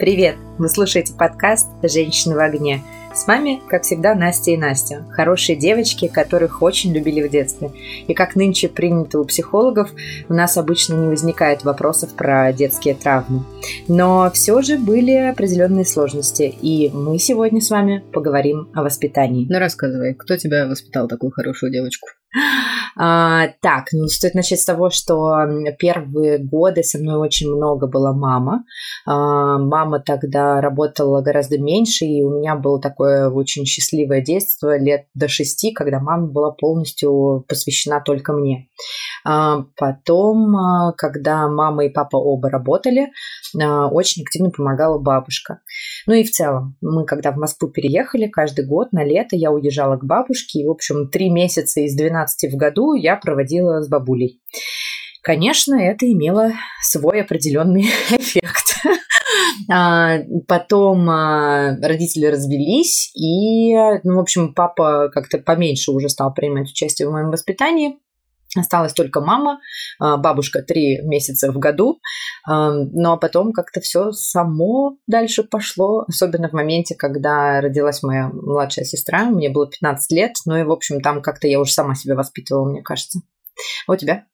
Привет! Вы слушаете подкаст «Женщины в огне». С вами, как всегда, Настя и Настя. Хорошие девочки, которых очень любили в детстве. И как нынче принято у психологов, у нас обычно не возникает вопросов про детские травмы. Но все же были определенные сложности, и мы сегодня с вами поговорим о воспитании. Ну рассказывай, кто тебя воспитал такую хорошую девочку? А, так, ну стоит начать с того, что первые годы со мной очень много была мама. А, мама тогда работала гораздо меньше, и у меня было такое очень счастливое детство лет до шести, когда мама была полностью посвящена только мне. А, потом, а, когда мама и папа оба работали, очень активно помогала бабушка. Ну и в целом, мы когда в Москву переехали, каждый год на лето я уезжала к бабушке, и, в общем, три месяца из 12 в году я проводила с бабулей. Конечно, это имело свой определенный эффект. Потом родители развелись, и, ну, в общем, папа как-то поменьше уже стал принимать участие в моем воспитании. Осталась только мама, а, бабушка три месяца в году, а, но потом как-то все само дальше пошло, особенно в моменте, когда родилась моя младшая сестра, мне было 15 лет, ну и, в общем, там как-то я уже сама себя воспитывала, мне кажется. А у тебя?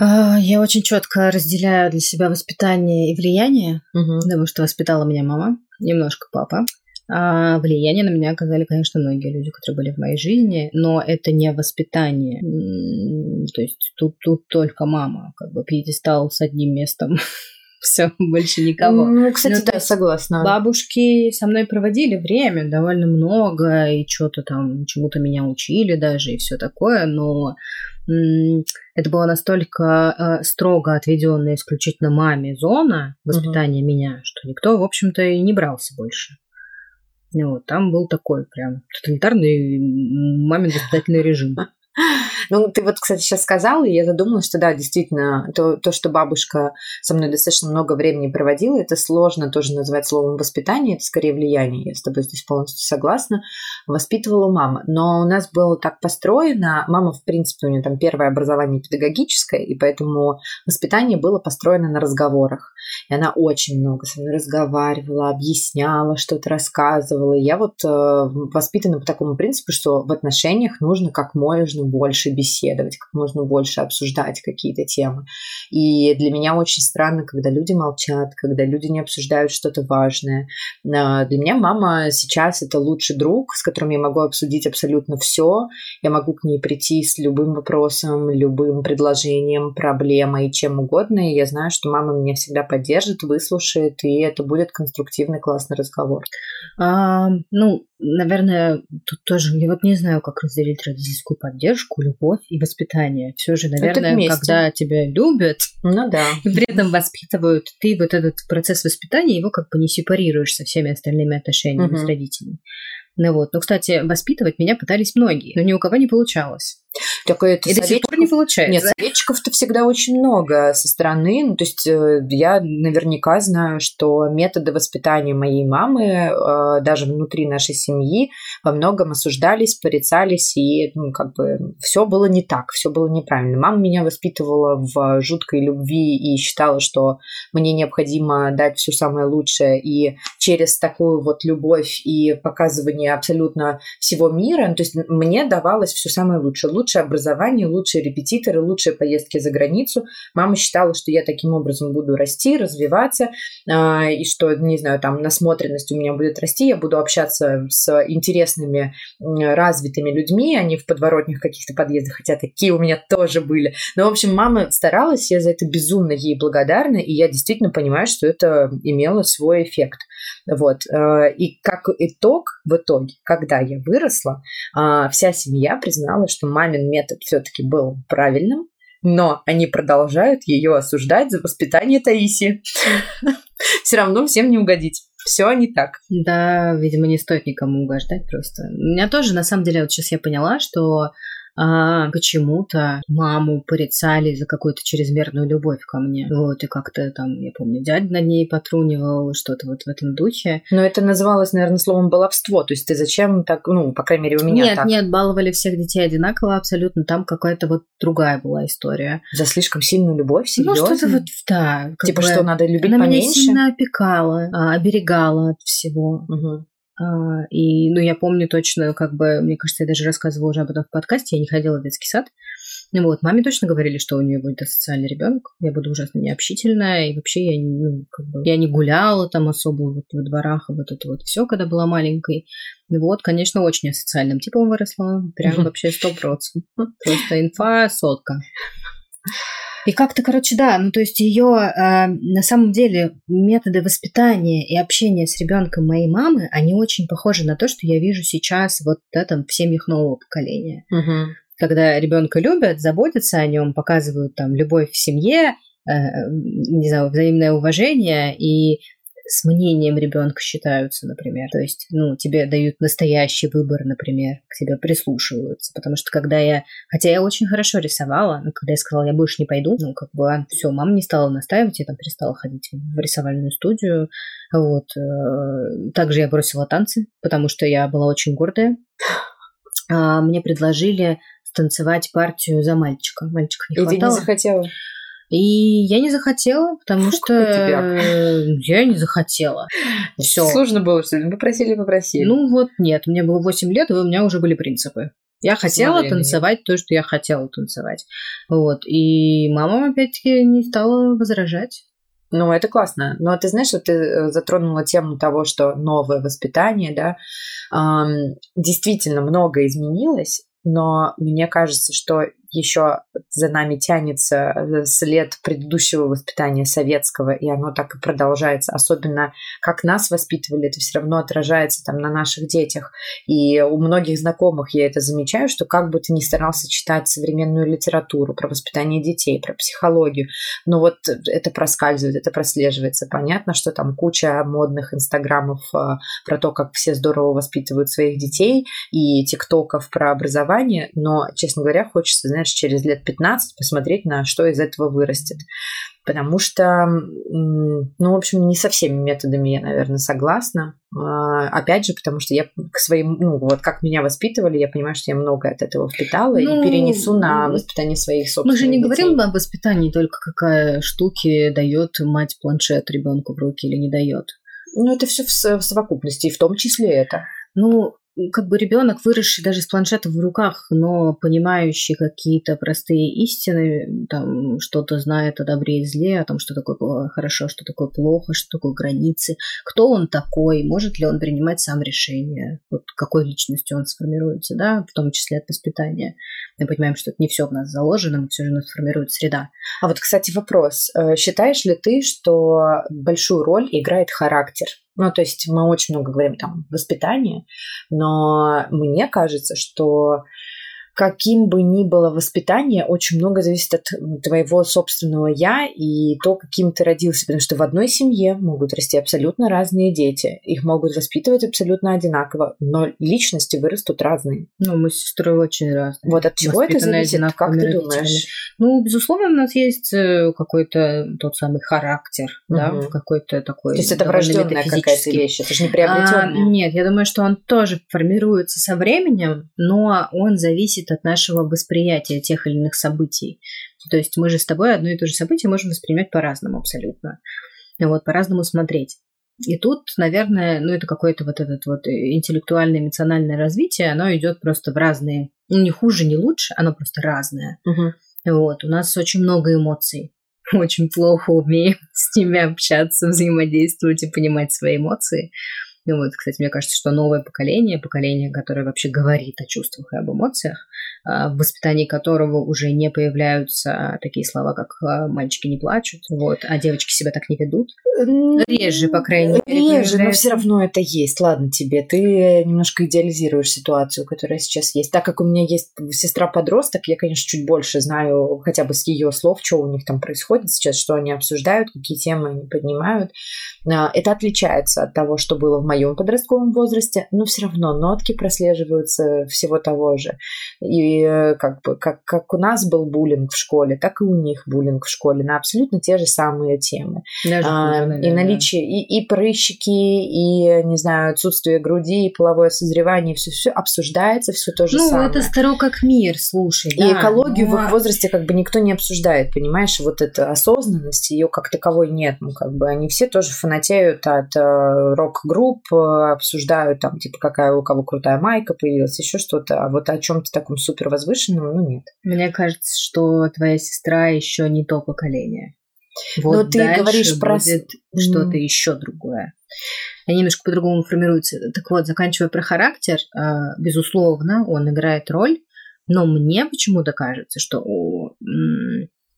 Я очень четко разделяю для себя воспитание и влияние, угу. потому что воспитала меня мама, немножко папа. А влияние на меня оказали, конечно, многие люди, которые были в моей жизни, но это не воспитание. То есть тут, тут только мама, как бы пьедестал с одним местом. Все, больше никого. Ну, кстати, ну, да, согласна. Бабушки со мной проводили время довольно много, и что-то там, чему-то меня учили даже, и все такое, но это была настолько э, строго отведенная исключительно маме зона воспитания угу. меня, что никто, в общем-то, и не брался больше. Вот, там был такой прям тоталитарный мамин воспитательный режим. Ну, ты вот, кстати, сейчас сказала, и я задумалась, что да, действительно, то, то, что бабушка со мной достаточно много времени проводила, это сложно тоже назвать словом воспитание, это скорее влияние, я с тобой здесь полностью согласна. Воспитывала мама. Но у нас было так построено, мама, в принципе, у нее там первое образование педагогическое, и поэтому воспитание было построено на разговорах. И она очень много со мной разговаривала, объясняла, что-то рассказывала. И я вот э, воспитана по такому принципу, что в отношениях нужно как можно больше беседовать, как можно больше обсуждать какие-то темы. И для меня очень странно, когда люди молчат, когда люди не обсуждают что-то важное. А, для меня мама сейчас это лучший друг, с которым я могу обсудить абсолютно все. Я могу к ней прийти с любым вопросом, любым предложением, проблемой, чем угодно. И я знаю, что мама меня всегда поддержит, выслушает, и это будет конструктивный, классный разговор. А, ну, наверное, тут тоже, я вот не знаю, как разделить родительскую поддержку, любовь и воспитание. Все же, наверное, когда тебя любят, ну да. и при этом воспитывают, ты вот этот процесс воспитания, его как бы не сепарируешь со всеми остальными отношениями угу. с родителями. Ну вот. Но, кстати, воспитывать меня пытались многие, но ни у кого не получалось. Так это и до сих пор не получается. Нет, советчиков-то всегда очень много со стороны. Ну, то есть э, я наверняка знаю, что методы воспитания моей мамы э, даже внутри нашей семьи во многом осуждались, порицались, и ну, как бы все было не так, все было неправильно. Мама меня воспитывала в жуткой любви и считала, что мне необходимо дать все самое лучшее, и через такую вот любовь и показывание абсолютно всего мира, ну, то есть мне давалось все самое лучшее лучшее образование, лучшие репетиторы, лучшие поездки за границу. Мама считала, что я таким образом буду расти, развиваться, а, и что, не знаю, там насмотренность у меня будет расти, я буду общаться с интересными, развитыми людьми, а не в подворотнях каких-то подъездах, хотя такие у меня тоже были. Но, в общем, мама старалась, я за это безумно ей благодарна, и я действительно понимаю, что это имело свой эффект. Вот. А, и как итог, в итоге, когда я выросла, а, вся семья признала, что мамин метод все-таки был правильным, но они продолжают ее осуждать за воспитание Таиси. Все равно всем не угодить. Все не так. Да, видимо, не стоит никому угождать просто. У меня тоже, на самом деле, вот сейчас я поняла, что а почему-то маму порицали за какую-то чрезмерную любовь ко мне. Вот, и как-то там, я помню, дядя над ней потрунивал, что-то вот в этом духе. Но это называлось, наверное, словом баловство. То есть ты зачем так, ну, по крайней мере, у меня Нет, так. нет, баловали всех детей одинаково абсолютно. Там какая-то вот другая была история. За слишком сильную любовь, серьезно? Ну, что-то вот, да. Типа, бы, что надо любить она поменьше? меня сильно опекала, а, оберегала от всего. Мгм. А, И, ну, я помню точно, как бы, мне кажется, я даже рассказывала уже об этом в подкасте, я не ходила в детский сад. Ну вот, маме точно говорили, что у нее будет асоциальный ребенок. Я буду ужасно необщительная, и вообще я, ну, как бы, я не гуляла там особо вот во дворах, и вот это вот все, когда была маленькой. Ну вот, конечно, очень асоциальным типом выросла. Прям вообще сто процентов. Просто инфа сотка. И как-то, короче, да, ну то есть ее на самом деле методы воспитания и общения с ребенком моей мамы, они очень похожи на то, что я вижу сейчас вот да, там, в семьях нового поколения. Мгм. Когда ребенка любят, заботятся о нем, показывают там любовь в семье, э, не знаю, взаимное уважение и с мнением ребенка считаются, например. То есть, ну, тебе дают настоящий выбор, например, к тебе прислушиваются. Потому что когда я... Хотя я очень хорошо рисовала, но когда я сказала, я больше не пойду, ну, как бы, все, мама не стала настаивать, я там перестала ходить в рисовальную студию. Вот. э, Также я бросила танцы, потому что я была очень гордая. А, Мне предложили станцевать партию за мальчика. Мальчика не И ты не захотела? И я не захотела, потому Фу, что э, я не захотела. Все. Сложно было, что ли? Попросили, попросили. Ну вот нет, мне было 8 лет, и у меня уже были принципы. Я хотела Смотри танцевать то, что я хотела танцевать. Вот. И мама, опять-таки, не стала возражать. Ну, это классно. Но ты знаешь, что ты э, затронула тему того, что новое воспитание, да, ам, действительно много изменилось, но мне кажется, что еще за нами тянется э, след предыдущего воспитания советского, и оно так и продолжается. Особенно как нас воспитывали, это все равно отражается там на наших детях. И у многих знакомых я это замечаю, что как бы ты ни старался читать современную литературу про воспитание детей, про психологию, но вот это проскальзывает, это прослеживается. Понятно, что там куча модных инстаграмов а, про то, как все здорово воспитывают своих детей, и тиктоков про образование, но, честно говоря, хочется, знаешь, через лет 15 посмотреть, на что из этого вырастет. Потому что, ну, в общем, не со всеми методами я, наверное, согласна. А, Опять же, потому что я к своим, ну, вот как меня воспитывали, я понимаю, что я много от этого впитала Ну, и перенесу на воспитание своих собственных Мы же не детей. говорим об воспитании, только какая штуки дает мать планшет ребенку в руки или не дает. Ну, это все в совокупности, и в том числе это. Ну, как бы ребенок, выросший даже с планшетом в руках, но понимающий какие-то простые истины, там что-то знает о добре и зле, о том, что такое хорошо, что такое плохо, что такое границы, кто он такой, может ли он принимать сам решение, вот какой личностью он сформируется, да, в том числе от воспитания. Мы понимаем, что это не все в нас заложено, но все же нас формирует среда. А вот, кстати, вопрос. Э, Считаешь ли ты, что большую роль играет характер? Ну, то есть мы очень много говорим там воспитание, но мне кажется, что каким бы ни было воспитание, очень много зависит от твоего собственного я и то, каким ты родился. Потому что в одной семье могут расти абсолютно разные дети. Их могут воспитывать абсолютно одинаково, но личности вырастут разные. Ну, мы с сестрой очень разные. Вот от чего это зависит? Как ты родителями. думаешь? Ну, безусловно, у нас есть э, какой-то тот самый характер, да, Мгм. в какой-то такой. То есть это врожденная какая-то вещь, это же не А, приобретенная. нет, я думаю, что он тоже формируется со временем, но он зависит от нашего восприятия тех или иных событий. То есть мы же с тобой одно и то же событие можем воспринимать по-разному абсолютно. Вот, по-разному смотреть. И тут, наверное, ну это какое-то вот этот вот интеллектуальное, эмоциональное развитие, оно идет просто в разные, ну не хуже, не лучше, оно просто разное. Мгм. Вот, у нас очень много эмоций. Очень плохо умеем с ними общаться, взаимодействовать и понимать свои эмоции. Ну вот, кстати, мне кажется, что новое поколение, поколение, которое вообще говорит о чувствах и об эмоциях, в воспитании которого уже не появляются такие слова, как а, «мальчики не плачут», вот, а девочки себя так не ведут. Реже, по крайней мере, Реже, но все равно это есть. Ладно тебе, ты немножко идеализируешь ситуацию, которая сейчас есть. Так как у меня есть сестра-подросток, я, конечно, чуть больше знаю хотя бы с ее слов, что у них там происходит сейчас, что они обсуждают, какие темы они поднимают. А, Это отличается от того, что было в моем подростковом возрасте, но все равно нотки прослеживаются всего того же. И И э, как бы как, как у нас был буллинг в школе, так и у них буллинг в школе на абсолютно те же самые темы. Даже а, хуже, и наличие, и, и прыщики, и, не знаю, отсутствие груди, и половое созревание, все, все обсуждается, все то же ну, самое. Ну, это старо как мир, слушай. И да, экологию но... в их возрасте как бы никто не обсуждает, понимаешь? Вот эта осознанность, ее как таковой нет. Ну, как бы они все тоже фанатеют от э, рок-групп, э, обсуждают там, типа, какая у кого крутая майка появилась, еще что-то. А вот о чем-то таком супер возвышенном, ну, нет. Мне кажется, что твоя сестра еще не то поколение. Вот Но ты говоришь про что-то mm. еще другое. Они немножко по-другому формируются. Так вот, заканчивая про характер, а, безусловно, он играет роль, но мне почему-то кажется, что у,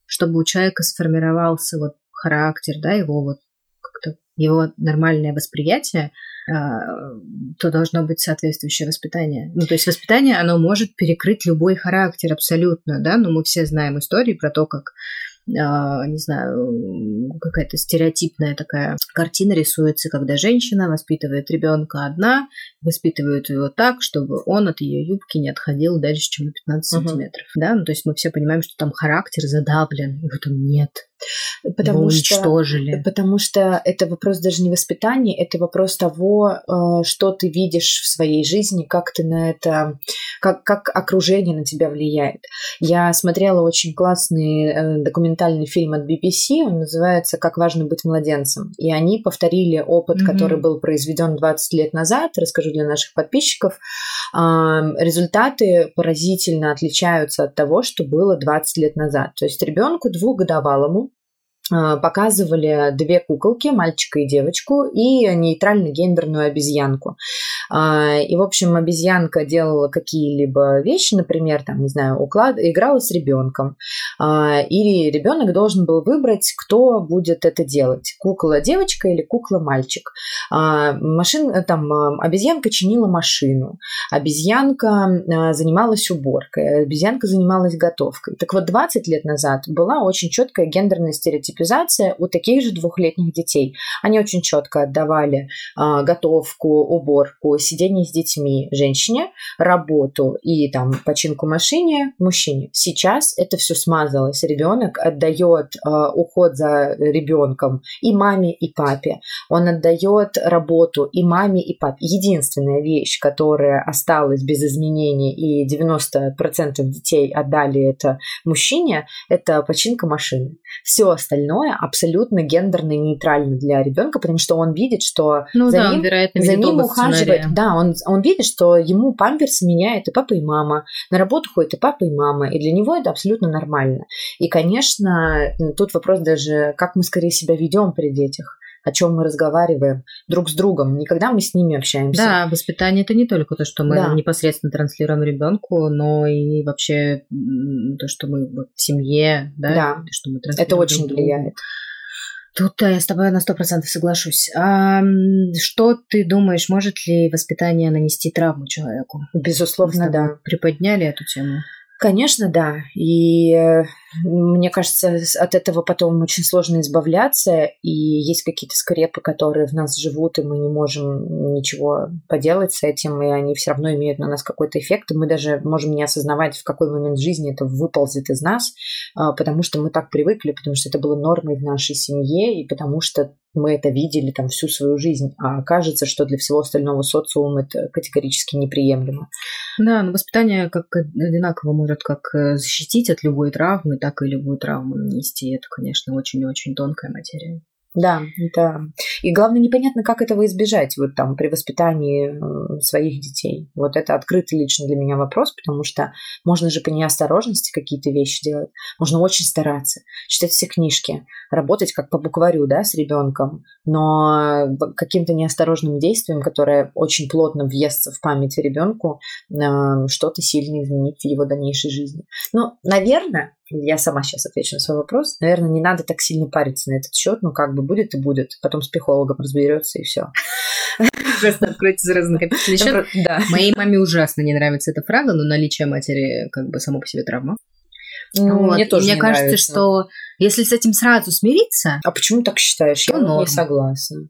чтобы у человека сформировался вот характер, да, его вот как-то его нормальное восприятие, то должно быть соответствующее воспитание. Ну, то есть воспитание, оно может перекрыть любой характер абсолютно, да, но мы все знаем истории про то, как не знаю, какая-то стереотипная такая картина рисуется, когда женщина воспитывает ребенка одна, воспитывает его так, чтобы он от ее юбки не отходил дальше, чем на 15 uh-huh. сантиметров. Да, ну то есть мы все понимаем, что там характер задавлен, и в этом нет. Потому Его что, уничтожили. Потому что это вопрос даже не воспитания, это вопрос того, э, что ты видишь в своей жизни, как ты на это, как, как окружение на тебя влияет. Я смотрела очень классный э, документальный фильм от BBC, он называется «Как важно быть младенцем». И они повторили опыт, mm-hmm. который был произведен 20 лет назад, расскажу для наших подписчиков. Результаты поразительно отличаются от того, что было 20 лет назад. То есть ребенку двухгодовалому а, показывали две куколки, мальчика и девочку, и нейтрально-гендерную обезьянку. А, и, в общем, обезьянка делала какие-либо вещи, например, там, не знаю, уклад... играла с ребенком. А, или ребенок должен был выбрать, кто будет это делать. Кукла девочка или кукла мальчик. Машин... Там, обезьянка чинила машину. Обезьянка занималась уборкой. Обезьянка занималась готовкой. Так вот, 20 лет назад была очень четкая гендерная стереотипация типизация у таких же двухлетних детей. Они очень четко отдавали а, готовку, уборку, сидение с детьми женщине, работу и там починку машине мужчине. Сейчас это все смазалось. Ребенок отдает а, уход за ребенком и маме, и папе. Он отдает работу и маме, и папе. Единственная вещь, которая осталась без изменений, и 90% детей отдали это мужчине, это починка машины. Все остальное остальное абсолютно гендерно нейтрально для ребенка, потому что он видит, что ну, за да, ним, за ним ухаживает. Да, он, он видит, что ему памперс меняет и папа, и мама. На работу ходит и папа, и мама. И для него это абсолютно нормально. И, конечно, тут вопрос даже, как мы скорее себя ведем при детях о чем мы разговариваем друг с другом, никогда мы с ними общаемся. Да, воспитание это не только то, что мы да. непосредственно транслируем ребенку, но и вообще то, что мы в семье, да, да. То, что мы это очень друг влияет. Тут я с тобой на сто процентов соглашусь. А что ты думаешь, может ли воспитание нанести травму человеку? Безусловно, да. Приподняли эту тему? Конечно, да. И э, мне кажется, от этого потом очень сложно избавляться. И есть какие-то скрепы, которые в нас живут, и мы не можем ничего поделать с этим, и они все равно имеют на нас какой-то эффект. И мы даже можем не осознавать, в какой момент жизни это выползет из нас, а, потому что мы так привыкли, потому что это было нормой в нашей семье, и потому что мы это видели там всю свою жизнь, а кажется, что для всего остального социума это категорически неприемлемо. Да, но воспитание как одинаково может как э, защитить от любой травмы, так и любую травму нанести. Это, конечно, очень-очень тонкая материя. Да, да. И главное, непонятно, как этого избежать вот там при воспитании э, своих детей. Вот это открытый лично для меня вопрос, потому что можно же по неосторожности какие-то вещи делать. Можно очень стараться, читать все книжки, работать как по букварю, да, с ребенком, но каким-то неосторожным действием, которое очень плотно въестся в память ребенку, э, что-то сильно изменить в его дальнейшей жизни. Ну, наверное, я сама сейчас отвечу на свой вопрос. Наверное, не надо так сильно париться на этот счет, ну как бы будет и будет. Потом с психологом разберется и все. Ужасно откройте сразу накопительный счет. Да. Моей маме ужасно не нравится эта фраза, но наличие матери как бы само по себе травма. Ну, вот. Мне тоже Мне кажется, нравится. что если с этим сразу смириться... А почему так считаешь? Я не согласна.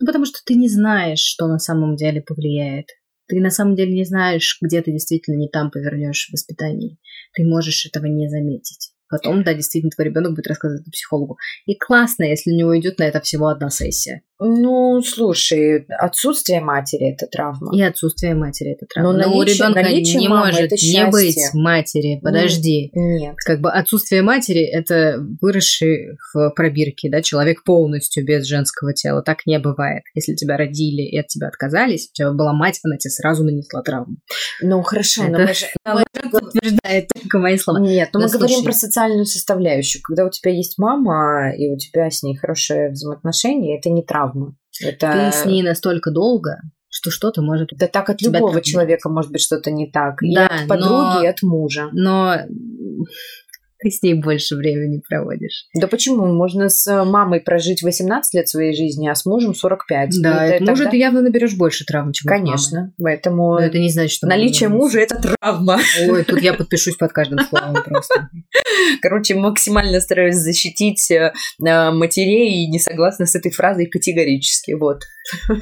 Ну, потому что ты не знаешь, что на самом деле повлияет. Ты на самом деле не знаешь, где ты действительно не там повернешь в воспитании. Ты можешь этого не заметить. Потом, да, действительно, твой ребенок будет рассказывать психологу. И классно, если у него идет на это всего одна сессия. Ну, слушай, отсутствие матери это травма. И отсутствие матери это травма. Но, Но наличие- у ребенка наличие не мамы может не быть матери. Подожди. Нет. Как бы отсутствие матери – это выросший в пробирке, да, человек полностью без женского тела. Так не бывает. Если тебя родили и от тебя отказались, у тебя была мать, она тебе сразу нанесла травму. Ну хорошо, но Это- мы же... Подтверждает только мои слова. Нет, но мы говорим слушай. про социальную составляющую. Когда у тебя есть мама, и у тебя с ней хорошие взаимоотношения, это не травма. Это... Ты с ней настолько долго, что что-то может... Да так от любого травмирует. человека может быть что-то не так. И Да, от подруги, но- и от мужа. Но ты с ней больше времени проводишь. Да почему? Можно с мамой прожить 18 лет своей жизни, а с мужем 45. Да, И от мужа тогда- ты явно наберешь больше травм, чем от мамы. Конечно. Поэтому Но это не значит, что... наличие мужа – это травма. Ой, тут я подпишусь под каждым словом просто. Короче, максимально стараюсь защитить э, э, матерей и не согласна с этой фразой категорически. Вот.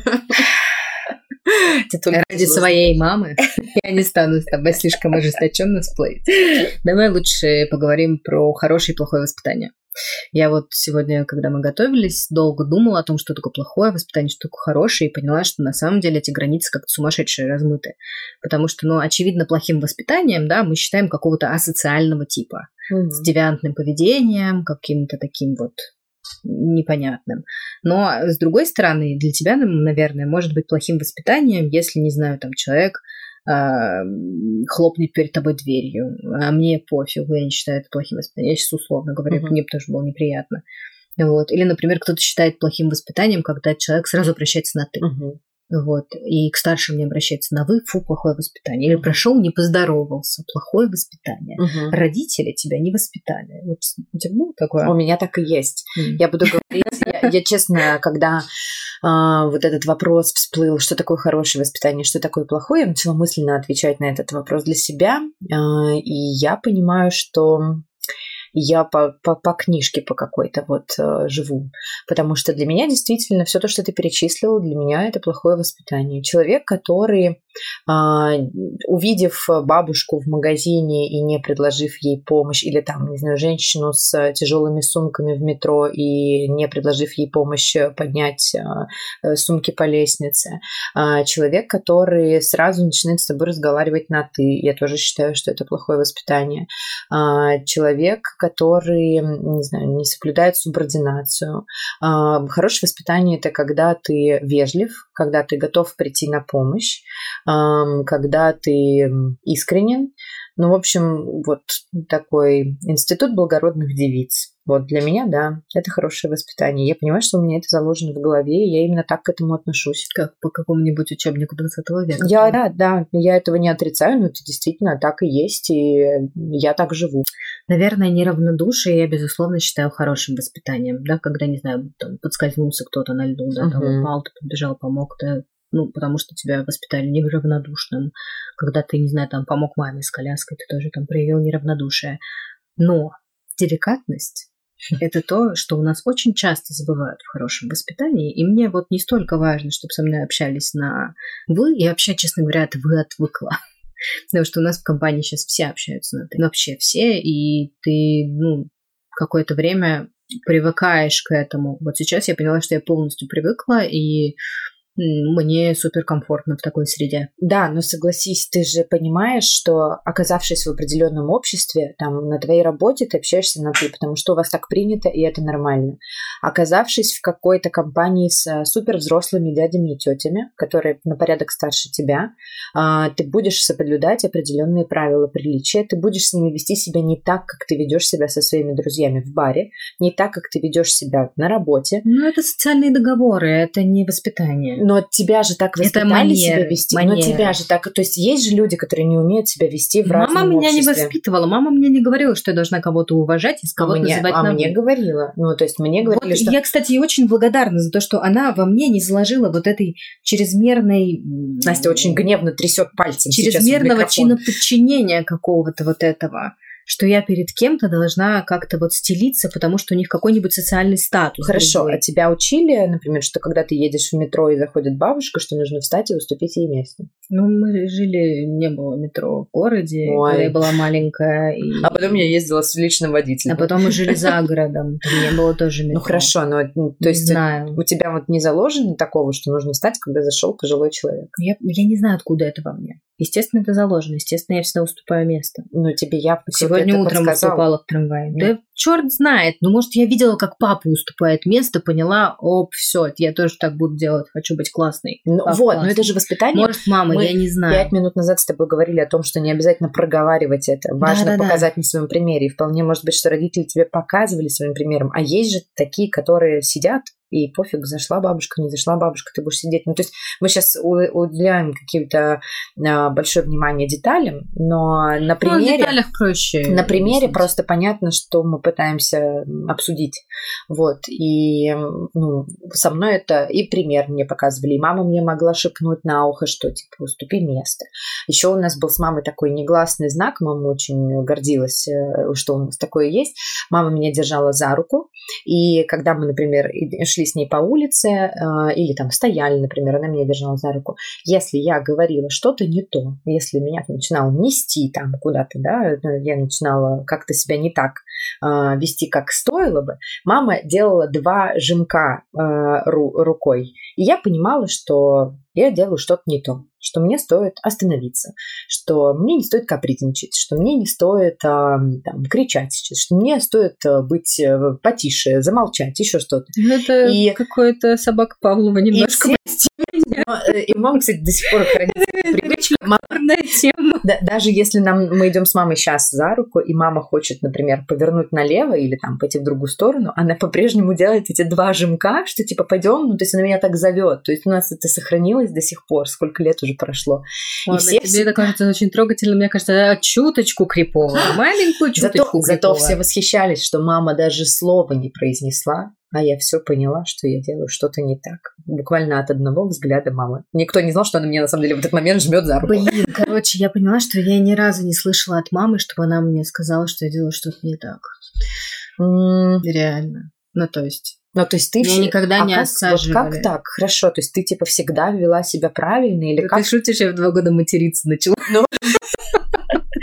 Ради своей мамы я не стану с тобой слишком ожесточенно спорить. Давай лучше поговорим про хорошее и плохое воспитание. Я вот сегодня, когда мы готовились, долго думала о том, что такое плохое воспитание, что такое хорошее, и поняла, что на самом деле эти границы как-то сумасшедшие размыты. Потому что, ну, очевидно, плохим воспитанием, да, мы считаем какого-то асоциального типа Мгм. с девиантным поведением, каким-то таким вот непонятным. Но, с другой стороны, для тебя, наверное, может быть плохим воспитанием, если, не знаю, там человек а, хлопнет перед тобой дверью, а мне пофигу, я не считаю это плохим воспитанием. Я сейчас условно говорю, Мгм. мне бы тоже было неприятно. Вот. Или, например, кто-то считает плохим воспитанием, когда человек сразу обращается на «ты». Мгм. Вот. И к старшим не обращается на «вы», фу, плохое воспитание. Или прошел, не поздоровался, плохое воспитание. Мгм. Родители тебя не воспитали. Вот у тебя было такое? У меня так и есть. М. Я буду говорить, я, я честно, когда а, вот этот вопрос всплыл, что такое хорошее воспитание, что такое плохое, я начала мысленно отвечать на этот вопрос для себя, А, и я понимаю, что я по, по, по книжке по какой-то вот э, живу. Потому что для меня действительно все то, что ты перечислил, для меня это плохое воспитание. Человек, который, а, увидев бабушку в магазине и не предложив ей помощь, или там, не знаю, женщину с тяжелыми сумками в метро и не предложив ей помощь э, поднять а, э, сумки по лестнице, а, человек, который сразу начинает с тобой разговаривать на «ты», я тоже считаю, что это плохое воспитание. А, Человек, который, м, не знаю, не соблюдает субординацию. А, Хорошее воспитание – это когда ты вежлив, когда ты готов прийти на помощь, когда ты искренен. Ну, в общем, вот такой институт благородных девиц. Вот для меня, да, это хорошее воспитание. Я понимаю, что у меня это заложено в голове, и я именно так к этому отношусь. Как по какому-нибудь учебнику 20 века. Я, да, да, я этого не отрицаю, но это действительно так и есть, и я так живу. Наверное, неравнодушие я, безусловно, считаю хорошим воспитанием, да, когда, не знаю, там, подскользнулся кто-то на льду, да, там Мгм. упал, ты побежал, помог, да, ну, потому что тебя воспитали неравнодушным. Когда ты, не знаю, там, помог маме с коляской, ты тоже там проявил неравнодушие. Но деликатность – это то, что у нас очень часто забывают в хорошем воспитании, и мне вот не столько важно, чтобы со мной общались на «вы», и вообще, честно говоря, от «вы» отвыкла. Потому что у нас в компании сейчас все общаются на «ты». Ну, вообще все, и ты, ну, какое-то время привыкаешь к этому. Вот сейчас я поняла, что я полностью привыкла, и мне супер комфортно в такой среде. Да, но согласись, ты же понимаешь, что оказавшись в определенном обществе, там на твоей работе ты общаешься на ты, потому что у вас так принято, и это нормально. Оказавшись в какой-то компании с э, супер взрослыми дядями и тетями, которые на порядок старше тебя, а, ты будешь соблюдать определенные правила приличия, ты будешь с ними вести себя не так, как ты ведешь себя со своими друзьями в баре, не так, как ты ведешь себя на работе. Ну, это социальные договоры, это не воспитание. Но тебя же так воспитали манеры, себя вести. Но манеры. тебя же так... То есть есть же люди, которые не умеют себя вести в Мама разном меня не обществе. воспитывала, мама мне не говорила, что я должна кого-то уважать и с кого-то мне, называть а на мне говорила. Ну, то есть мне Вот говорили, что... Я, кстати, очень благодарна за то, что она во мне не заложила вот этой чрезмерной... Настя очень гневно трясет пальцем чрезмерного микрофон. чиноподчинения какого-то вот этого. Что я перед кем-то должна как-то вот стелиться, потому что у них какой-нибудь социальный статус. Хорошо, другой. а тебя учили, например, что когда ты едешь в метро и заходит бабушка, что нужно встать и уступить ей место? Ну, мы жили, не было метро в городе, Ой. когда я была маленькая. И... А потом я ездила с личным водителем. А потом мы жили за городом, не было тоже метро. Ну хорошо, но ну, то есть у тебя вот не заложено такого, что нужно встать, когда зашел пожилой человек. Я, я не знаю, откуда это во мне. Естественно, это заложено. Естественно, я всегда уступаю место. Ну тебе я Сегодня это утром подсказал. уступала в трамвае. Да черт знает. Ну, может, я видела, как папа уступает место, поняла, оп, все, я тоже так буду делать. Хочу быть классной. Ну, Папа вот, классный. но это же воспитание. Может, мама, мы я не знаю. Пять минут назад с тобой говорили о том, что не обязательно проговаривать это. Важно Да-да-да. показать на своем примере. И вполне может быть, что родители тебе показывали своим примером. А есть же такие, которые сидят и пофиг, зашла бабушка, не зашла бабушка, ты будешь сидеть. Ну, то есть мы сейчас уделяем каким-то а, большое внимание деталям, но на Ну, примере... деталях проще. На примере объяснить. просто понятно, что мы пытаемся обсудить. Вот. И ну, со мной это и пример мне показывали. И мама мне могла шепнуть на ухо, что типа уступи место. Еще у нас был с мамой такой негласный знак. Мама очень гордилась, э, что у нас такое есть. Мама меня держала за руку. И когда мы, например, шли с ней по улице э, или там стояли, например, она меня держала за руку. Если я говорила что-то не то, если меня начинал нести там куда-то, да, ну, я начинала как-то себя не так э, вести, как стоило бы, мама делала два жимка э, ру- рукой. И я понимала, что я делаю что-то не то, что мне стоит остановиться, что мне не стоит капризничать, что мне не стоит а, там, кричать сейчас, что мне стоит а, быть э, потише, замолчать, еще что-то. Ну, Это И- какой-то собака Павлова немножко. Но, э, И у мамы, кстати, до сих пор хранится привычка. Мама- тема. да- даже если нам, мы идем с мамой сейчас за руку, и мама хочет, например, повернуть налево или там пойти в другую сторону, она по-прежнему делает эти два жимка, что типа пойдем, ну то есть она меня так зовет. То есть у нас это сохранилось до сих пор, сколько лет уже прошло. Ладно, все тебе все- это кажется очень трогательно, мне кажется, чуточку крипово. Маленькую Зато, чуточку зато крипово. все восхищались, что мама даже слова не произнесла, а я все поняла, что я делаю что-то не так. Буквально от одного взгляда мамы. Никто не знал, что она меня на самом деле в этот момент жмет за руку. Блин, короче, я поняла, что я ни разу не слышала от мамы, чтобы она мне сказала, что я делаю что-то не так. Реально. Ну, то есть, Ну, то есть ты все- никогда а не как, осаживали. вот как так? Хорошо, то есть ты типа всегда вела себя правильно или Да как? Ты шутишь, я в два года материться начала.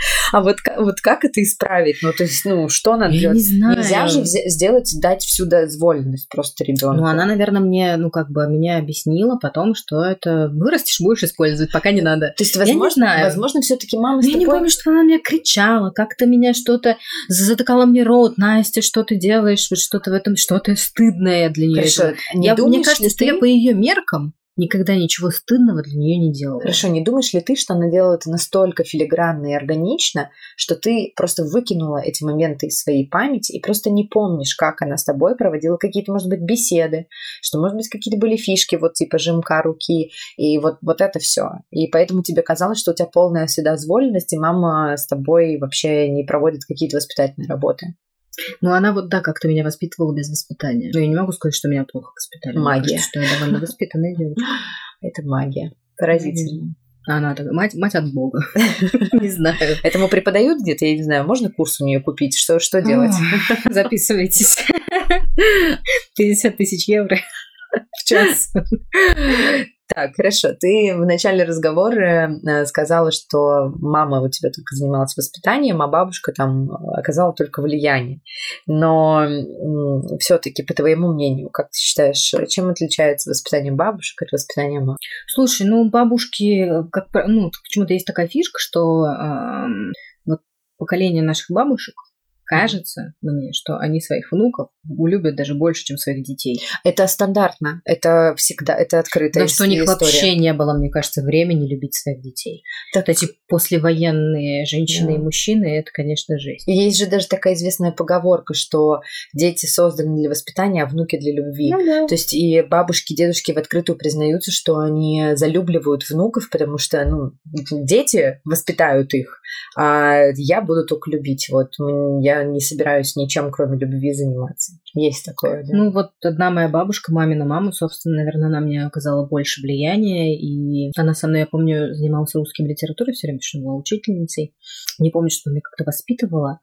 А вот, вот как это исправить? Ну, то есть, ну, что надо Я делать? не знаю. Нельзя же сделать, дать всю дозволенность просто ребенку. Ну, она, наверное, мне, ну, как бы, меня объяснила потом, что это вырастешь, будешь использовать, пока не надо. То есть, Я не возможно, знаю. возможно, все-таки мама я не тобой- помню, что она мне кричала, как-то меня что-то затыкала мне рот. Настя, что ты делаешь? Вот что-то в этом, что-то стыдное для нее. Хорошо, не я, думаешь мне кажется, что ты- я по ее меркам никогда ничего стыдного для нее не делала. Хорошо, не думаешь ли ты, что она делала это настолько филигранно и органично, что ты просто выкинула эти моменты из своей памяти и просто не помнишь, как она с тобой проводила какие-то, может быть, беседы, что, может быть, какие-то были фишки, вот типа жимка руки, и вот, вот это все. И поэтому тебе казалось, что у тебя полная вседозволенность, и мама с тобой вообще не проводит какие-то воспитательные работы. Ну, она вот, да, как-то меня воспитывала без воспитания. Но я не могу сказать, что меня плохо воспитали. Магия. кажется, что я довольно воспитанная девочка. Это магия. Поразительно. Она такая, мать, мать от Бога. Не знаю. Этому преподают где-то, я не знаю, можно курс у нее купить? Что, что делать? Записывайтесь. 50 тысяч евро в час. Так, хорошо. Ты в начале разговора э, сказала, что мама у тебя только занималась воспитанием, а бабушка там оказала только влияние. Но все-таки, по твоему мнению, как ты считаешь, чем отличается воспитание бабушек от воспитания мам? Слушай, ну бабушки, как ну почему-то есть такая фишка, что эм, вот поколение наших бабушек кажется мне, что они своих внуков любят даже больше, чем своих детей. Это стандартно, это всегда, это открытая Потому что у них история. вообще не было, мне кажется, времени любить своих детей. Так, Вот эти послевоенные женщины Да. и мужчины, это, конечно, жесть. Есть же даже такая известная поговорка, что дети созданы для воспитания, а внуки для любви. Ну да. То есть и бабушки, дедушки в открытую признаются, что они залюбливают внуков, потому что ну, дети воспитают их, а я буду только любить. Вот м, я не собираюсь ничем, кроме любви, заниматься. Есть такое, да? Ну вот одна моя бабушка, мамина мама, собственно, наверное, она мне оказала больше влияния, и она со мной, я помню, занималась русским литературой все время, что она была учительницей. Не помню, что меня как-то воспитывала.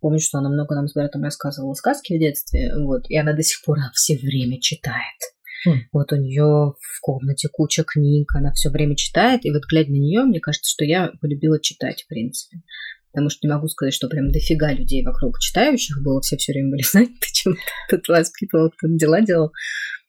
помню, что она много нам с братом рассказывала сказки в детстве, вот, и она до сих пор все время читает. Хм. Вот у нее в комнате куча книг, она все время читает, и вот глядя на нее, мне кажется, что я полюбила читать, в принципе. Потому что не могу сказать, что прям дофига людей вокруг читающих было, все все время были заняты чем-то, кто-то воспитывал, кто-то дела делал.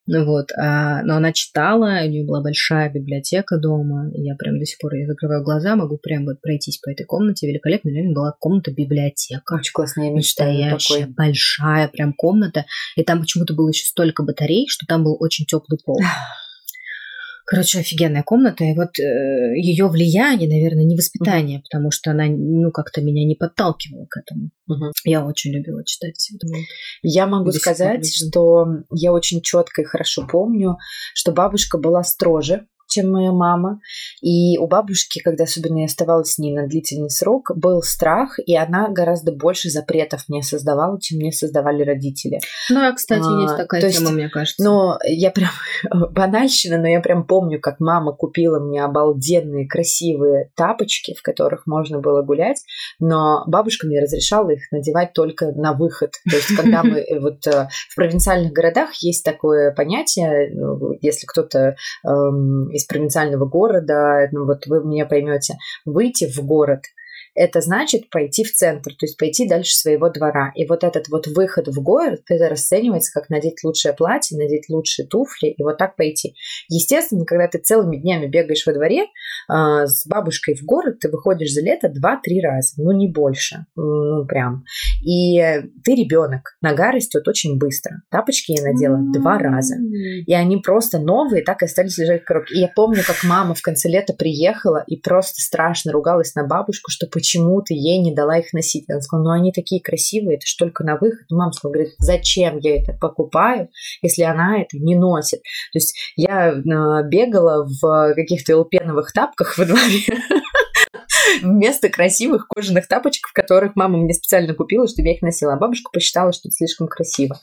Ну вот, а, но она читала, у нее была большая библиотека дома. И я прям до сих пор я закрываю глаза, могу прям вот пройтись по этой комнате. Великолепно, наверное, была комната-библиотека. Очень классная, я мечтаю Настоящая, такой. большая прям комната. И там почему-то было еще столько батарей, что там был очень теплый пол. Короче, офигенная комната. И вот э, ее влияние, наверное, не воспитание, mm-hmm. потому что она, ну, как-то меня не подталкивала к этому. Mm-hmm. Я очень любила читать. Я могу сказать, что я очень четко и хорошо помню, что бабушка была строже чем моя мама. И у бабушки, когда особенно я оставалась с ней на длительный срок, был страх, и она гораздо больше запретов мне создавала, чем мне создавали родители. Ну, а, кстати, а, есть такая тема, есть, мне кажется. Но я прям банальщина, но я прям помню, как мама купила мне обалденные красивые тапочки, в которых можно было гулять, но бабушка мне разрешала их надевать только на выход. То есть, когда мы вот э, в провинциальных городах есть такое понятие, ну, если кто-то эм, из провинциального города, ну вот вы меня поймете, выйти в город это значит пойти в центр, то есть пойти дальше своего двора. И вот этот вот выход в город, это расценивается как надеть лучшее платье, надеть лучшие туфли и вот так пойти. Естественно, когда ты целыми днями бегаешь во дворе э, с бабушкой в город, ты выходишь за лето 2-3 раза, ну не больше, ну прям. И ты ребенок, нога растет очень быстро. Тапочки я надела два раза. И они просто новые, так и остались лежать в коробке. И я помню, как мама в конце лета приехала и просто страшно ругалась на бабушку, что почему ты ей не дала их носить? Она сказала, ну они такие красивые, это ж только на выход. И мама сказала, говорит, зачем я это покупаю, если она это не носит? То есть я э, бегала в каких-то лпеновых тапках во дворе, вместо красивых кожаных тапочек, которых мама мне специально купила, чтобы я их носила. А бабушка посчитала, что это слишком красиво.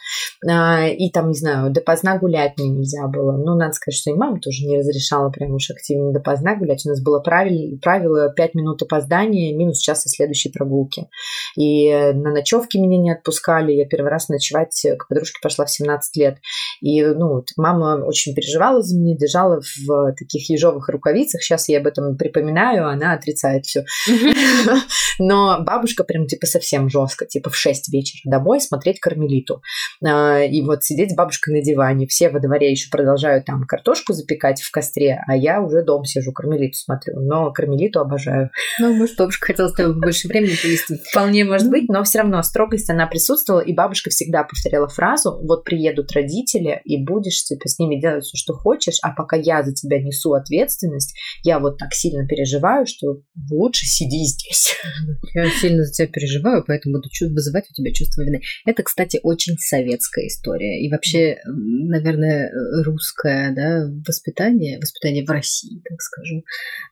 А, и там, не знаю, допоздна гулять мне нельзя было. Ну, надо сказать, что и мама тоже не разрешала прям уж активно допоздна гулять. У нас было правило, правило 5 минут опоздания, минус час следующей прогулки. И на ночевке меня не отпускали. Я первый раз ночевать к подружке пошла в 17 лет. И, ну, вот, мама очень переживала за меня, держала в таких ежовых рукавицах. Сейчас я об этом припоминаю, она отрицает все. Но бабушка прям типа совсем жестко, типа в 6 вечера домой смотреть кармелиту. А, и вот сидеть с бабушкой на диване. Все во дворе еще продолжают там картошку запекать в костре, а я уже дом сижу, кармелиту смотрю. Но кармелиту обожаю. Ну, может, бабушка хотела с тобой больше времени провести. Вполне может быть, но все равно строгость она присутствовала, и бабушка всегда повторяла фразу, вот приедут родители, и будешь типа с ними делать все, что хочешь, а пока я за тебя несу ответственность, я вот так сильно переживаю, что лучше сиди здесь. Я сильно за тебя переживаю, поэтому буду вызывать у тебя чувство вины. Это, кстати, очень советская история. И вообще, наверное, русское да, воспитание, воспитание в России, так скажу,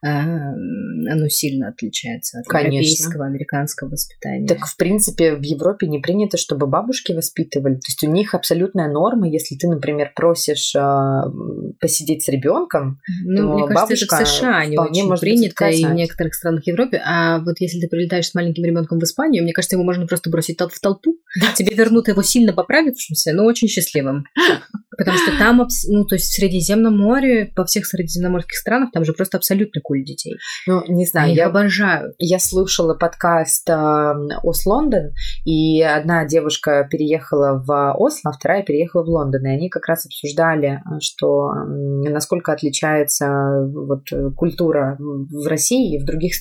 а, оно сильно отличается от Конечно. европейского, американского воспитания. Так, в принципе, в Европе не принято, чтобы бабушки воспитывали. То есть у них абсолютная норма, если ты, например, просишь а, посидеть с ребенком, ну, то мне кажется, бабушка это в США не очень принято, и в некоторых странах Европе. А вот если ты прилетаешь с маленьким ребенком в Испанию, мне кажется, его можно просто бросить в толпу. Тебе вернут его сильно поправившимся, но очень счастливым. Потому что там, ну, то есть в Средиземном море, по всех средиземноморских странах, там же просто абсолютно куль детей. Ну, не знаю, я, я обожаю. Я слушала подкаст э, Ос-Лондон, и одна девушка переехала в Осло, а вторая переехала в Лондон, и они как раз обсуждали, что насколько отличается вот культура в России и в других странах.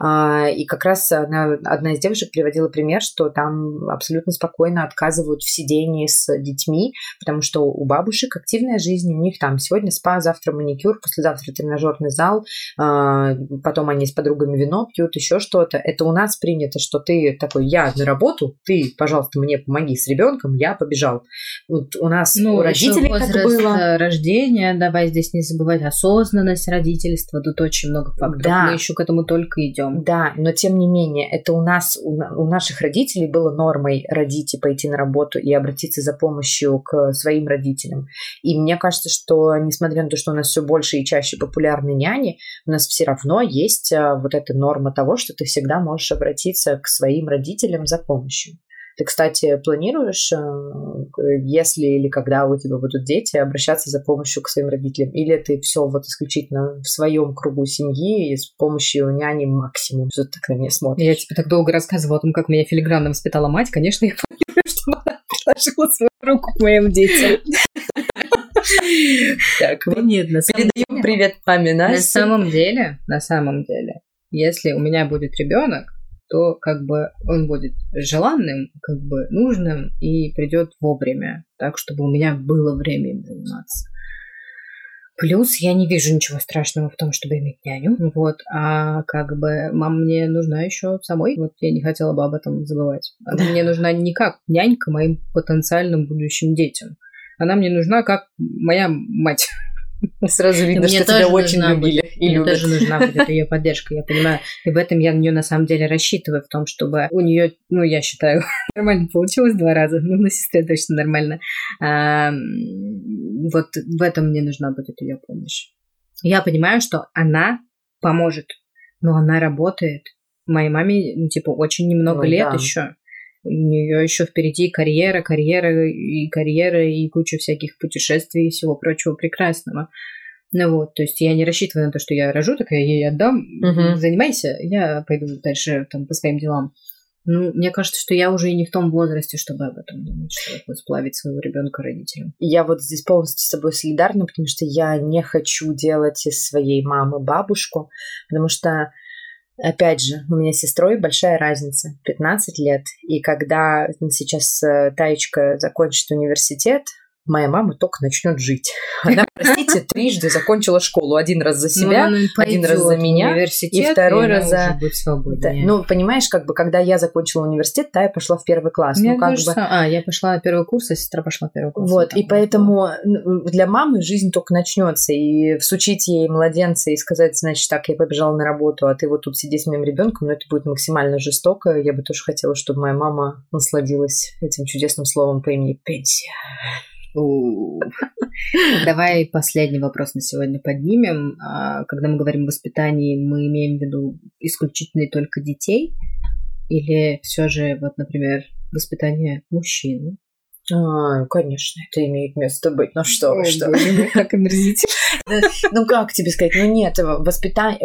А, и как раз она, одна из девушек приводила пример, что там абсолютно спокойно отказывают в сидении с детьми, потому что у бабушек активная жизнь, у них там сегодня спа, завтра маникюр, послезавтра тренажерный зал, а, потом они с подругами вино пьют, еще что-то. Это у нас принято, что ты такой, я на работу, ты, пожалуйста, мне помоги с ребенком, я побежал. Вот у нас ну, у родителей так было. рождения, давай здесь не забывать осознанность родительства, тут очень много факторов. Да. Мы еще к этому только идем. Да, но тем не менее, это у нас, у, у наших родителей было нормой родить и пойти на работу и обратиться за помощью к своим родителям. И мне кажется, что несмотря на то, что у нас все больше и чаще популярны няни, у нас все равно есть а, вот эта норма того, что ты всегда можешь обратиться к своим родителям за помощью. Ты, кстати, планируешь, э, если или когда у тебя будут дети, обращаться за помощью к своим родителям? Или ты все вот исключительно в своем кругу семьи и с помощью няни максимум? Что ты так на меня смотришь? Я тебе так долго рассказывала о том, как меня филигранно воспитала мать. Конечно, я планирую, чтобы она приложила свою руку к моим детям. Так, вот нет, на самом Передаем привет маме Насте. На самом деле, на самом деле, если у меня будет ребенок, то как бы он будет желанным, как бы нужным и придет вовремя, так чтобы у меня было время им заниматься. Плюс я не вижу ничего страшного в том, чтобы иметь няню. Вот. А как бы мама мне нужна еще самой. Вот я не хотела бы об этом забывать. Она мне нужна не как нянька моим потенциальным будущим детям. Она мне нужна как моя мать. Сразу видно, что тебя очень любили и любят. тоже нужна будет ее поддержка, я понимаю. И в этом я на нее на самом деле рассчитываю, в том, чтобы у нее, ну, я считаю, нормально получилось два раза, ну, на сестре точно нормально. А, вот в этом мне нужна будет ее помощь. Я понимаю, что она поможет, но она работает. Моей маме, ну, типа, очень немного лет да. еще. У нее еще впереди карьера, карьера и карьера, и куча всяких путешествий и всего прочего прекрасного. Ну вот, то есть я не рассчитываю на то, что я рожу, такая я ей отдам, угу. занимайся, я пойду дальше там по своим делам. Ну, мне кажется, что я уже и не в том возрасте, чтобы об этом думать, что вот сплавить своего ребенка родителям. Я вот здесь полностью с тобой солидарна, потому что я не хочу делать из своей мамы бабушку, потому что Опять же, у меня с сестрой большая разница, 15 лет. И когда сейчас э, Таечка закончит университет, моя мама только начнет жить. Она, простите, трижды закончила школу. Один раз за себя, ну, один раз за меня, и второй и раз за... Да. Ну, понимаешь, как бы, когда я закончила университет, та я пошла в первый класс. Мне ну, как бы... А, я пошла первый курс, а сестра пошла первый курс. Вот, и поэтому для мамы жизнь только начнется. И всучить ей младенца и сказать, значит, так, я побежала на работу, а ты вот тут сиди с моим ребенком, ну, это будет максимально жестоко. Я бы тоже хотела, чтобы моя мама насладилась этим чудесным словом по имени пенсия. Давай последний вопрос на сегодня поднимем. А, когда мы говорим о воспитании, мы имеем в виду исключительно только детей? Или все же, вот, например, воспитание мужчин? А, конечно, это имеет место быть. Ну что вы, что вы. Как омерзительно. Ну как тебе сказать? Ну нет, воспитание,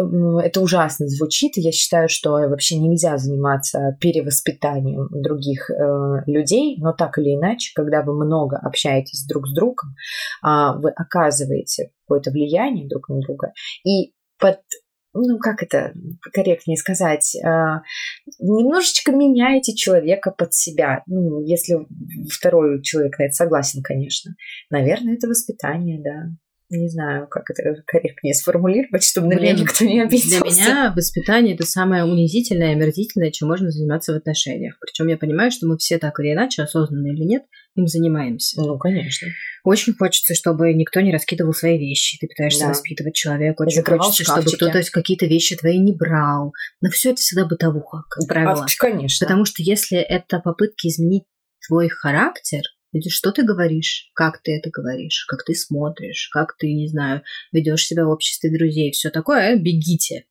это ужасно звучит. Я считаю, что вообще нельзя заниматься перевоспитанием других э, людей, но так или иначе, когда вы много общаетесь друг с другом, а, вы оказываете какое-то влияние друг на друга, и под ну, как это корректнее сказать, э, немножечко меняете человека под себя. Ну, если второй человек на это согласен, конечно. Наверное, это воспитание, да. Не знаю, как это корректнее сформулировать, чтобы на меня никто не обиделся. Для меня воспитание – это самое унизительное, омерзительное, чем можно заниматься в отношениях. Причем я понимаю, что мы все так или иначе, осознанно или нет, им занимаемся. Ну, конечно. Очень хочется, чтобы никто не раскидывал свои вещи. Ты пытаешься да. воспитывать человека. Очень Закрывал хочется, шкафчики. чтобы кто-то какие-то вещи твои не брал. Но все это всегда бытовуха, как правило. А, конечно. Потому что если это попытки изменить твой характер, что ты говоришь, как ты это говоришь, как ты смотришь, как ты, не знаю, ведешь себя в обществе друзей, все такое, бегите.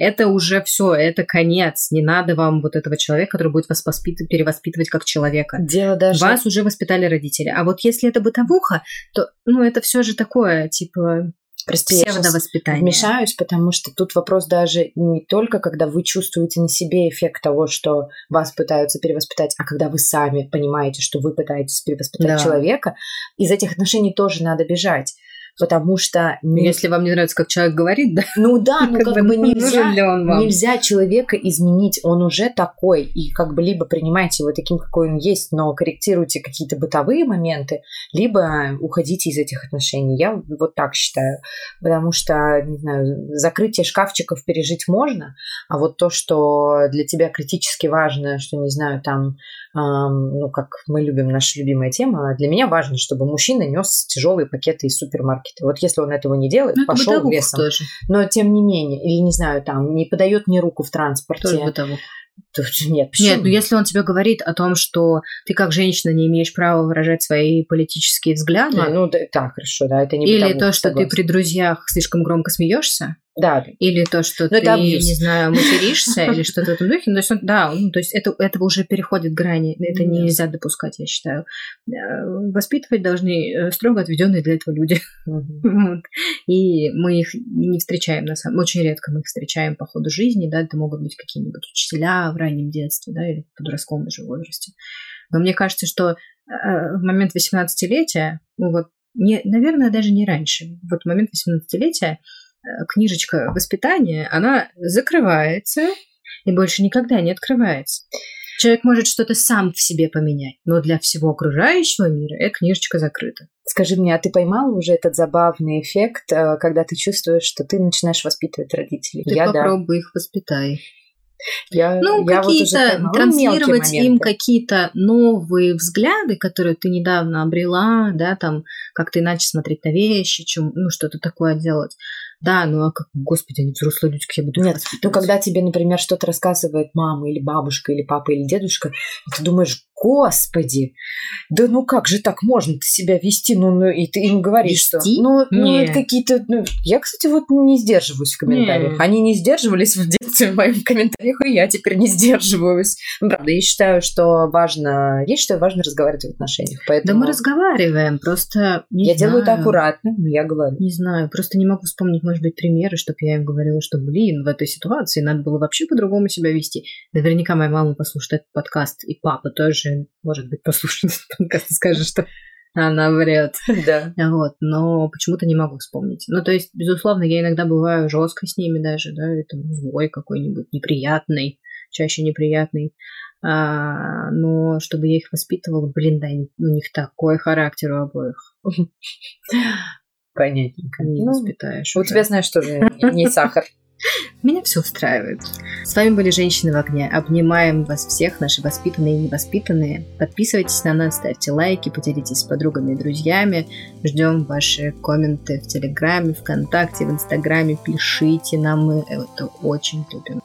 Это уже все, это конец. Не надо вам вот этого человека, который будет вас воспитывать, перевоспитывать как человека. Дело даже... Вас уже воспитали родители. А вот если это бытовуха, то, ну, это все же такое, типа, Прости, псевдовоспитание. Вмешаюсь, потому что тут вопрос даже не только, когда вы чувствуете на себе эффект того, что вас пытаются перевоспитать, а когда вы сами понимаете, что вы пытаетесь перевоспитать да. человека, из этих отношений тоже надо бежать потому что... Ну, если вам не нравится, как человек говорит, да? Ну да, ну как, как бы нельзя, нельзя человека изменить, он уже такой, и как бы либо принимайте его таким, какой он есть, но корректируйте какие-то бытовые моменты, либо уходите из этих отношений. Я вот так считаю, потому что, не знаю, закрытие шкафчиков пережить можно, а вот то, что для тебя критически важно, что, не знаю, там, ну, как мы любим, наша любимая тема, для меня важно, чтобы мужчина нес тяжелые пакеты из супермаркета. Вот если он этого не делает, ну, пошел лесом. Тоже. Но тем не менее, или не знаю, там не подает мне руку в транспорте. Тоже бытовуха. Нет, почему? Нет, ну если он тебе говорит о том, что ты как женщина не имеешь права выражать свои политические взгляды. А, ну да, так, хорошо, да, это не Или то, что согласна. ты при друзьях слишком громко смеешься. Да. Или то, что Но ну, ты, не знаю, материшься или что-то в этом духе. Ну, то есть, да, ну, то есть это, это уже переходит грани. Это нельзя допускать, я считаю. Э, воспитывать должны э, строго отведенные для этого люди. вот. И мы их не встречаем, на самом очень редко мы их встречаем по ходу жизни, да, это могут быть какие-нибудь учителя в раннем детстве, да, или в подростковом даже возрасте. Но мне кажется, что э, в момент 18-летия, ну вот, не, наверное, даже не раньше, вот в момент 18-летия Э, книжечка воспитания, она закрывается и больше никогда не открывается. Человек может что-то сам в себе поменять, но для всего окружающего мира эта книжечка закрыта. Скажи мне, а ты поймала уже этот забавный эффект, э, когда ты чувствуешь, что ты начинаешь воспитывать родителей? Ты Я попробуй да. их воспитай. Я, ну, я какие-то вот транслировать им какие-то новые взгляды, которые ты недавно обрела, да, там как-то иначе смотреть на вещи, чем, ну, что-то такое делать. Да, ну а как, господи, они взрослые люди, как я буду Нет, ну когда тебе, например, что-то рассказывает мама или бабушка или папа или дедушка, ты думаешь, господи, да ну как же так можно себя вести? Ну, ну и ты им говоришь, вести? что... Ну, ну какие-то... Ну, я, кстати, вот не сдерживаюсь в комментариях. Нет. Они не сдерживались в детстве в моих комментариях, и я теперь не сдерживаюсь. Ну, правда, я считаю, что важно... Я считаю, важно разговаривать в отношениях, поэтому... Да мы разговариваем, просто... я знаю. делаю это аккуратно, но я говорю. Не знаю, просто не могу вспомнить, может быть, примеры, чтобы я им говорила, что, блин, в этой ситуации надо было вообще по-другому себя вести. Наверняка моя мама послушает этот подкаст, и папа тоже может быть, послушает этот подкаст и скажет, что она врет. Да. Вот, но почему-то не могу вспомнить. Ну, то есть, безусловно, я иногда бываю жестко с ними даже, да, это злой какой-нибудь, неприятный, чаще неприятный. А, но чтобы я их воспитывала, блин, да, у них такой характер у обоих. Понятненько. Не ну, воспитаешь. У тебя, знаешь, тоже не сахар. Меня все устраивает. С вами были «Женщины в огне». Обнимаем вас всех, наши воспитанные и невоспитанные. Подписывайтесь на нас, ставьте лайки, поделитесь с подругами и друзьями. Ждем ваши комменты в Телеграме, ВКонтакте, в Инстаграме. Пишите нам, мы это очень любим.